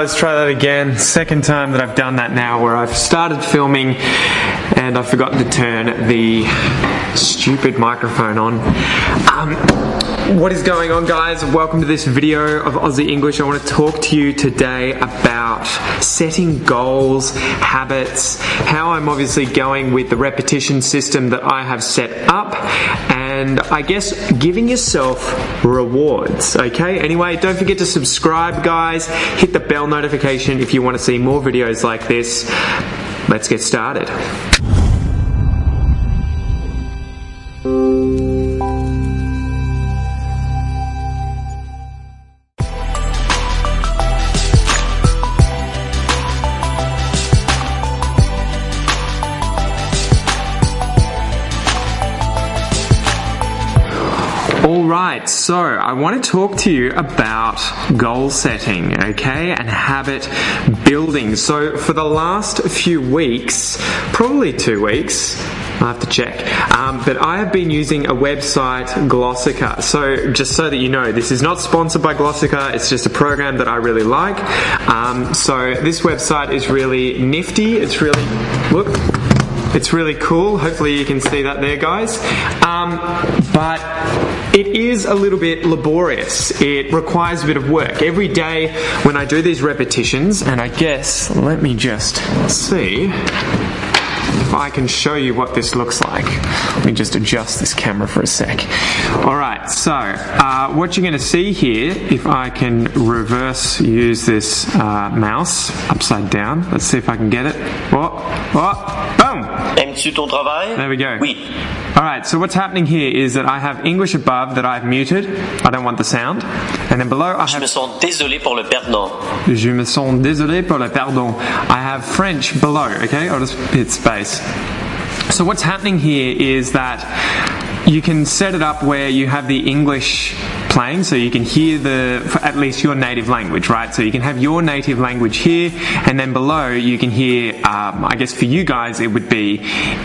let's try that again. Second time that I've done that now where I've started filming and I've forgotten to turn the stupid microphone on. Um, what is going on guys? Welcome to this video of Aussie English. I want to talk to you today about setting goals, habits, how I'm obviously going with the repetition system that I have set up and I guess giving yourself rewards, okay? Anyway, don't forget to subscribe guys, hit the bell notification if you want to see more videos like this. Let's get started. All right, so I want to talk to you about goal setting, okay, and habit building. So, for the last few weeks, probably two weeks, I have to check. Um, but I have been using a website, Glossika. So, just so that you know, this is not sponsored by Glossika, it's just a program that I really like. Um, so, this website is really nifty. It's really, look, it's really cool. Hopefully, you can see that there, guys. Um, but it is a little bit laborious. It requires a bit of work. Every day when I do these repetitions, and I guess, let me just see if I can show you what this looks like. Let me just adjust this camera for a sec. Alright, so uh, what you're going to see here, if I can reverse use this uh, mouse upside down, let's see if I can get it. Oh, oh, boom! Aimes-tu ton travail There we go. Oui. Alright, so what's happening here is that I have English above that I've muted. I don't want the sound. And then below I Je me have. sens désolé pour le perdant. Je me sens désolé pour le pardon. I have French below, okay? I'll just hit space. So what's happening here is that you can set it up where you have the English playing so you can hear the at least your native language right? So you can have your native language here and then below you can hear um, i guess for you guys it would be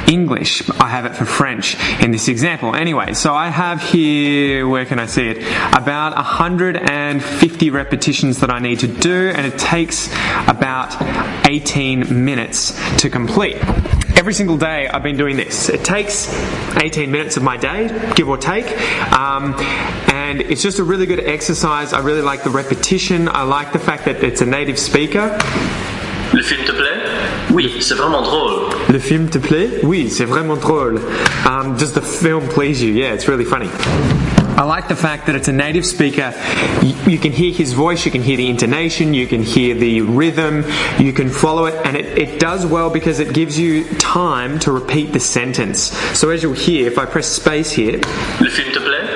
english. I have it for french in this example. Anyway so i have here where can i see it? About 150 repetitions that i need to do and it takes about 18 minutes to complete every single day I've been doing this. It takes 18 minutes of my day, give or take. Um, and it's just a really good exercise. I really like the repetition. I like the fact that it's a native speaker. Le film te plaît Oui, c'est vraiment drôle. Le film te plaît? Oui, c'est vraiment drôle. Um, does the film please you? Yeah, it's really funny. I like the fact that it's a native speaker. You, can hear his voice, you can hear the intonation, you can hear the rhythm, you can follow it, and it, it does well because it gives you time to repeat the sentence. So as you'll hear, if I press space here, Le film te plaît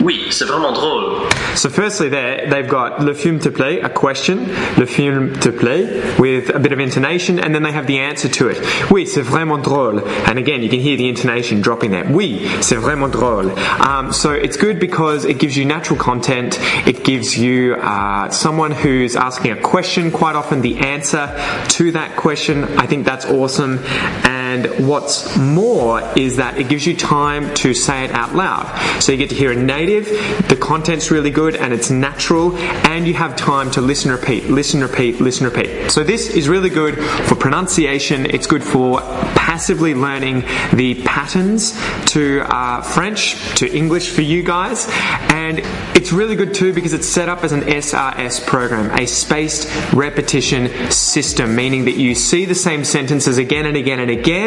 Oui, c'est vraiment drôle. So firstly there, they've got le film te plaît, a question, le film te plaît, with a bit of intonation, and then they have the answer to it. Oui, c'est vraiment drôle. And again, you can hear the intonation dropping there. Oui, c'est vraiment drôle. Um, so it's good because it gives you natural content. It gives you uh, someone who's asking a question, quite often the answer to that question. I think that's awesome. And what's more is that it gives you time to say it out loud. So you get to hear a native, the content's really good and it's natural, and you have time to listen, repeat, listen, repeat, listen, repeat. So this is really good for pronunciation, it's good for passively learning the patterns to uh, French, to English for you guys, and it's really good too because it's set up as an SRS program, a spaced repetition system, meaning that you see the same sentences again and again and again,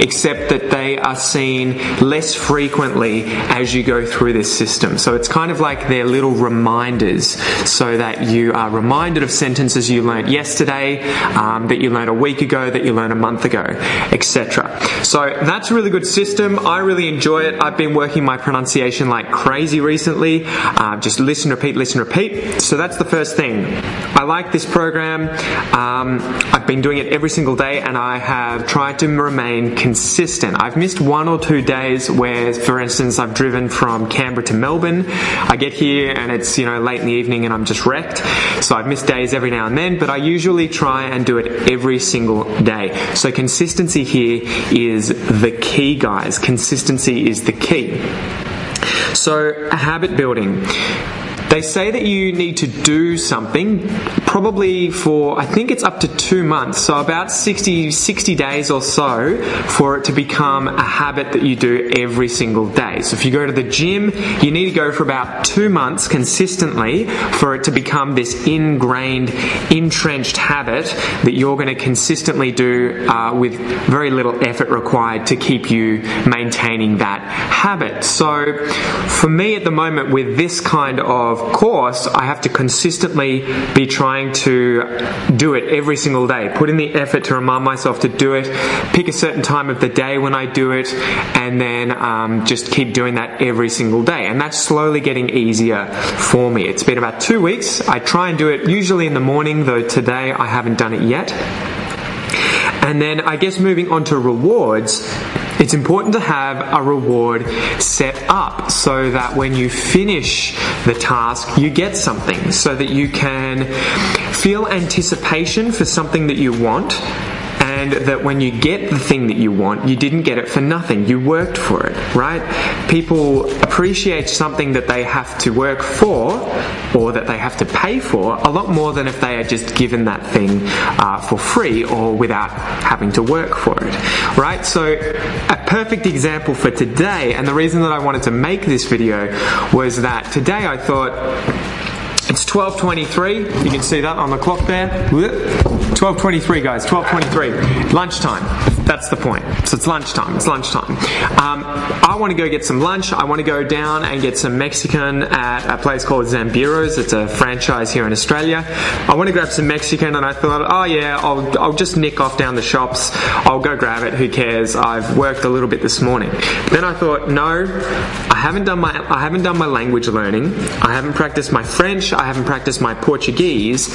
except that they are seen less frequently as you go through this system. So it's kind of like they're little reminders so that you are reminded of sentences you learnt yesterday, um, that you learned a week ago, that you learned a month ago, etc. So that's a really good system. I really enjoy it. I've been working my pronunciation like crazy recently. Uh, just listen, repeat, listen, repeat. So that's the first thing. I like this program. Um, I've been doing it every single day and I have tried to remain consistent. I've missed one or two days where, for instance, I've driven from Canberra to Melbourne. I get here and it's, you know, late in the evening and I'm just wrecked. So I've missed days every now and then, but I usually try and do it every single day. So consistency here is the key, guys. Consistency is the key. So, habit building. They say that you need to do something probably for, I think it's up to two months, so about 60, 60 days or so for it to become a habit that you do every single day. So if you go to the gym, you need to go for about two months consistently for it to become this ingrained, entrenched habit that you're going to consistently do uh, with very little effort required to keep you maintaining that habit. So for me at the moment with this kind of course, I have to consistently be trying to do it every single day, put in the effort to remind myself to do it, pick a certain time of the day when I do it, and then um, just keep doing that every single day. And that's slowly getting easier for me. It's been about two weeks. I try and do it usually in the morning, though today I haven't done it yet. And then I guess moving on to rewards, it's important to have a reward set up so that when you finish the task, you get something so that you can feel anticipation for something that you want and that when you get the thing that you want, you didn't get it for nothing. You worked for it, right? People appreciate something that they have to work for or that they have to pay for a lot more than if they are just given that thing uh, for free or without having to work for it, right? So, a perfect example for today, and the reason that I wanted to make this video was that today I thought it's 12.23. You can see that on the clock there. 12.23, guys. 12.23. Lunchtime. That's the point. So it's lunchtime. It's lunchtime. Um, I want to go get some lunch. I want to go down and get some Mexican at a place called Zambreros. It's a franchise here in Australia. I want to grab some Mexican, and I thought, oh yeah, I'll, I'll just nick off down the shops. I'll go grab it. Who cares? I've worked a little bit this morning. Then I thought, no, I haven't done my I haven't done my language learning. I haven't practiced my French. I haven't practiced my Portuguese.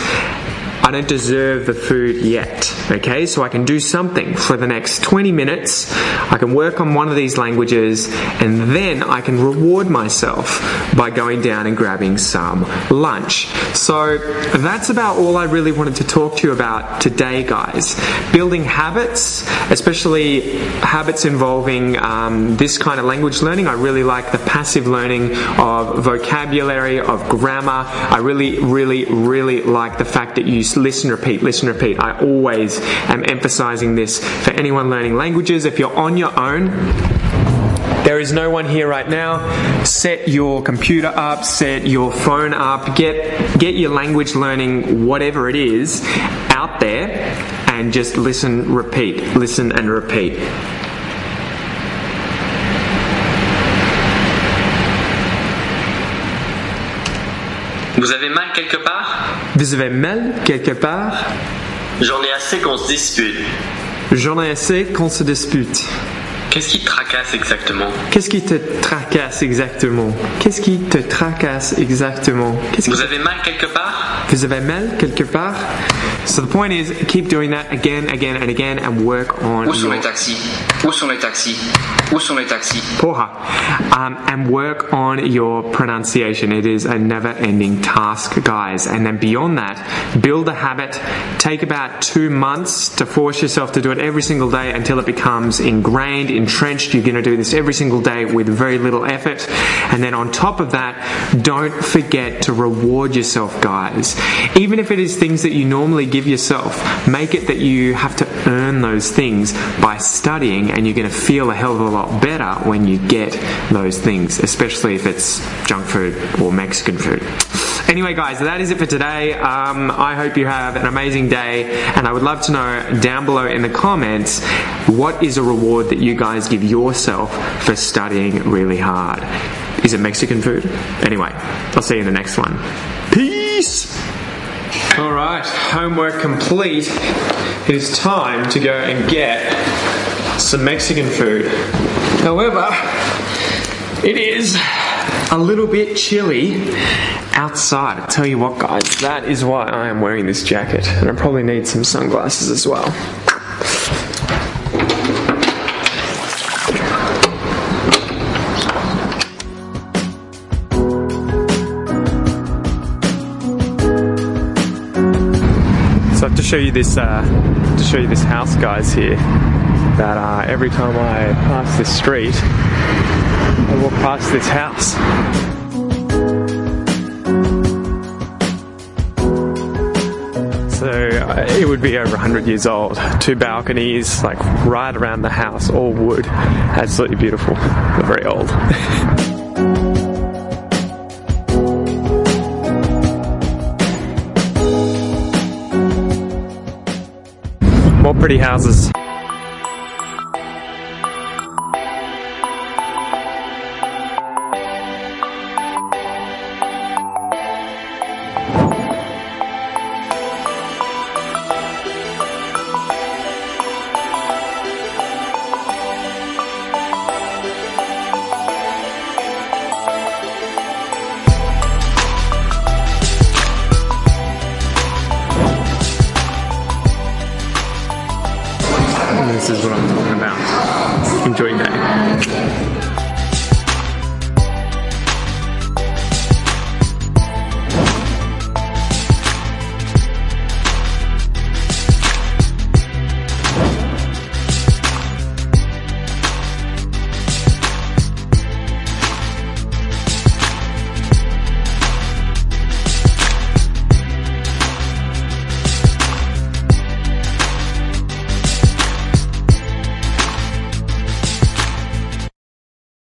I don't deserve the food yet. Okay, so I can do something for the next 20 minutes. I can work on one of these languages and then I can reward myself by going down and grabbing some lunch. So that's about all I really wanted to talk to you about today, guys. Building habits, especially habits involving um, this kind of language learning. I really like the passive learning of vocabulary, of grammar. I really, really, really like the fact that you listen, repeat, listen, repeat. I always am emphasizing this for anyone learning languages. If you're on your own, there is no one here right now. Set your computer up, set your phone up, get get your language learning whatever it is out there and just listen, repeat, listen and repeat. Vous avez mal quelque part Vous avez mal quelque part? J'en ai assez qu'on se dispute. J'en ai assez qu'on se dispute. Qu'est-ce qui te tracasse exactement? Qu'est-ce qui te tracasse exactement? Qu'est-ce qui te tracasse exactement? Vous avez mal quelque part? Vous avez mal quelque part? So the point is, keep doing that again, again, and again, and work on Où sont your les taxis Où sont les taxis Où sont les taxis Porra. Um, and work on your pronunciation. It is a never ending task, guys. And then beyond that, build a habit. Take about two months to force yourself to do it every single day until it becomes ingrained, entrenched. You're going to do this every single day with very little effort. And then on top of that, don't forget to reward yourself, guys. Even if it is things that you normally give yourself, make it that you have to earn those things by studying, and you're going to feel a hell of a lot better when you get those things, especially if it's junk food or Mexican food. Anyway, guys, that is it for today. Um, I hope you have an amazing day, and I would love to know down below in the comments what is a reward that you guys give yourself for studying really hard. Is it Mexican food? Anyway, I'll see you in the next one. Peace! All right, homework complete. It is time to go and get some Mexican food. However, it is a little bit chilly outside. I tell you what, guys, that is why I am wearing this jacket, and I probably need some sunglasses as well. show you this uh, to show you this house, guys. Here, that uh, every time I pass this street, I walk past this house. So uh, it would be over 100 years old. Two balconies, like right around the house, all wood. Absolutely beautiful. Very old. More pretty houses. This is what I'm talking about. Enjoy that.